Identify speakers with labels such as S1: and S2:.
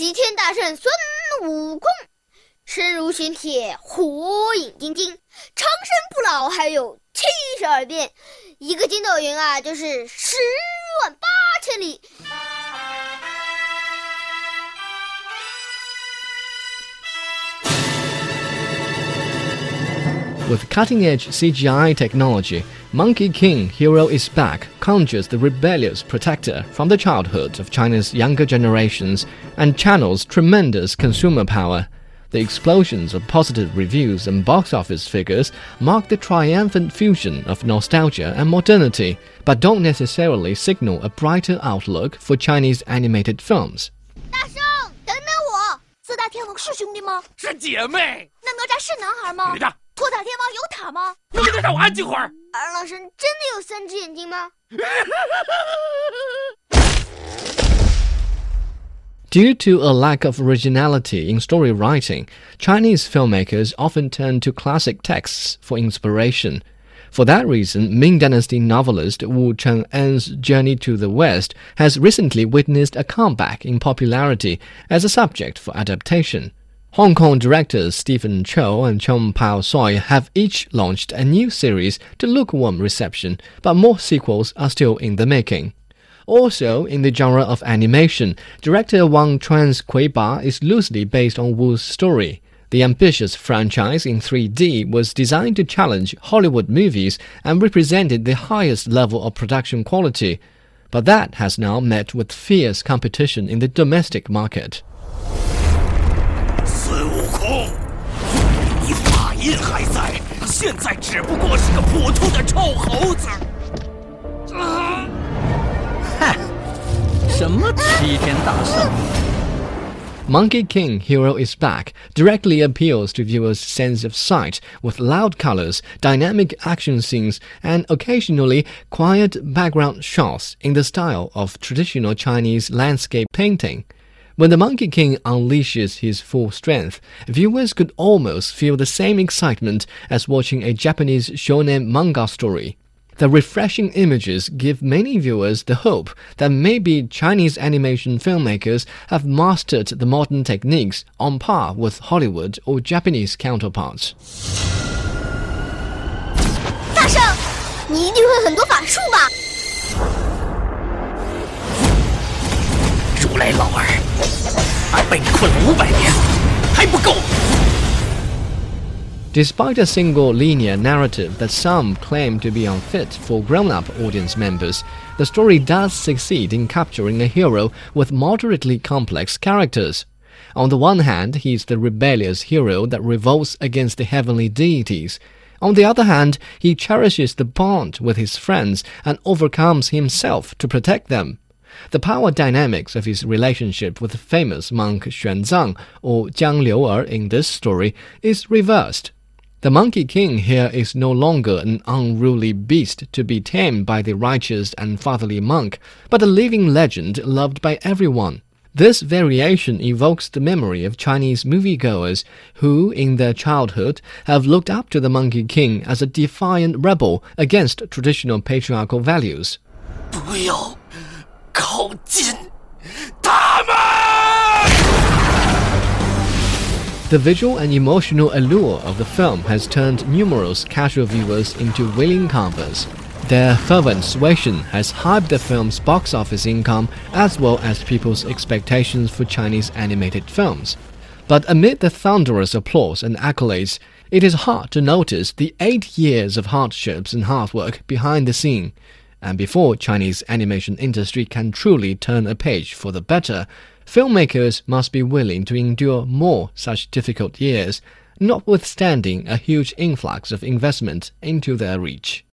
S1: 齐天大圣孙悟空，身如玄铁，火眼金睛，长生不老，还有七十二变，一个筋斗云啊，就是十万八千里。
S2: With cutting edge CGI technology, Monkey King Hero is Back conjures the rebellious protector from the childhood of China's younger generations and channels tremendous consumer power. The explosions of positive reviews and box office figures mark the triumphant fusion of nostalgia and modernity, but don't necessarily signal a brighter outlook for Chinese animated films.
S1: 大圣，等等我！四大天王是兄弟吗？
S3: 是姐妹。
S1: 那哪吒是男孩吗？
S3: 女的。
S1: 托塔天 王有塔吗？
S3: 能不能让我安静会儿？
S1: 二郎神真的有三只眼睛吗？
S2: Due to a lack of originality in story writing, Chinese filmmakers often turn to classic texts for inspiration. For that reason, Ming Dynasty novelist Wu Cheng'en's Journey to the West has recently witnessed a comeback in popularity as a subject for adaptation. Hong Kong directors Stephen Chow and Cheang Pou-soi have each launched a new series to lukewarm reception, but more sequels are still in the making. Also, in the genre of animation, director Wang Chuan's Kui Ba is loosely based on Wu's story. The ambitious franchise in 3D was designed to challenge Hollywood movies and represented the highest level of production quality. But that has now met with fierce competition in the domestic market.
S3: 现在只不过是个普通的臭猴子。
S4: 哼，什么齐天大圣？
S2: Monkey King Hero is Back directly appeals to viewers' sense of sight with loud colors, dynamic action scenes, and occasionally quiet background shots in the style of traditional Chinese landscape painting. When the Monkey King unleashes his full strength, viewers could almost feel the same excitement as watching a Japanese shonen manga story. The refreshing images give many viewers the hope that maybe Chinese animation filmmakers have mastered the modern techniques on par with Hollywood or Japanese counterparts.
S1: 大圣，你一定会很多法术吧？
S3: 来老儿。
S2: Despite a single linear narrative that some claim to be unfit for grown-up audience members, the story does succeed in capturing a hero with moderately complex characters. On the one hand, he is the rebellious hero that revolts against the heavenly deities. On the other hand, he cherishes the bond with his friends and overcomes himself to protect them. The power dynamics of his relationship with the famous monk Xuanzang or Jiang Liu'er in this story is reversed. The Monkey King here is no longer an unruly beast to be tamed by the righteous and fatherly monk, but a living legend loved by everyone. This variation evokes the memory of Chinese moviegoers who, in their childhood, have looked up to the Monkey King as a defiant rebel against traditional patriarchal values.
S3: 不要靠近他们。
S2: The visual and emotional allure of the film has turned numerous casual viewers into willing campers. Their fervent suasion has hyped the film's box office income as well as people's expectations for Chinese animated films. But amid the thunderous applause and accolades, it is hard to notice the eight years of hardships and hard work behind the scene. And before Chinese animation industry can truly turn a page for the better, filmmakers must be willing to endure more such difficult years, notwithstanding a huge influx of investment into their reach.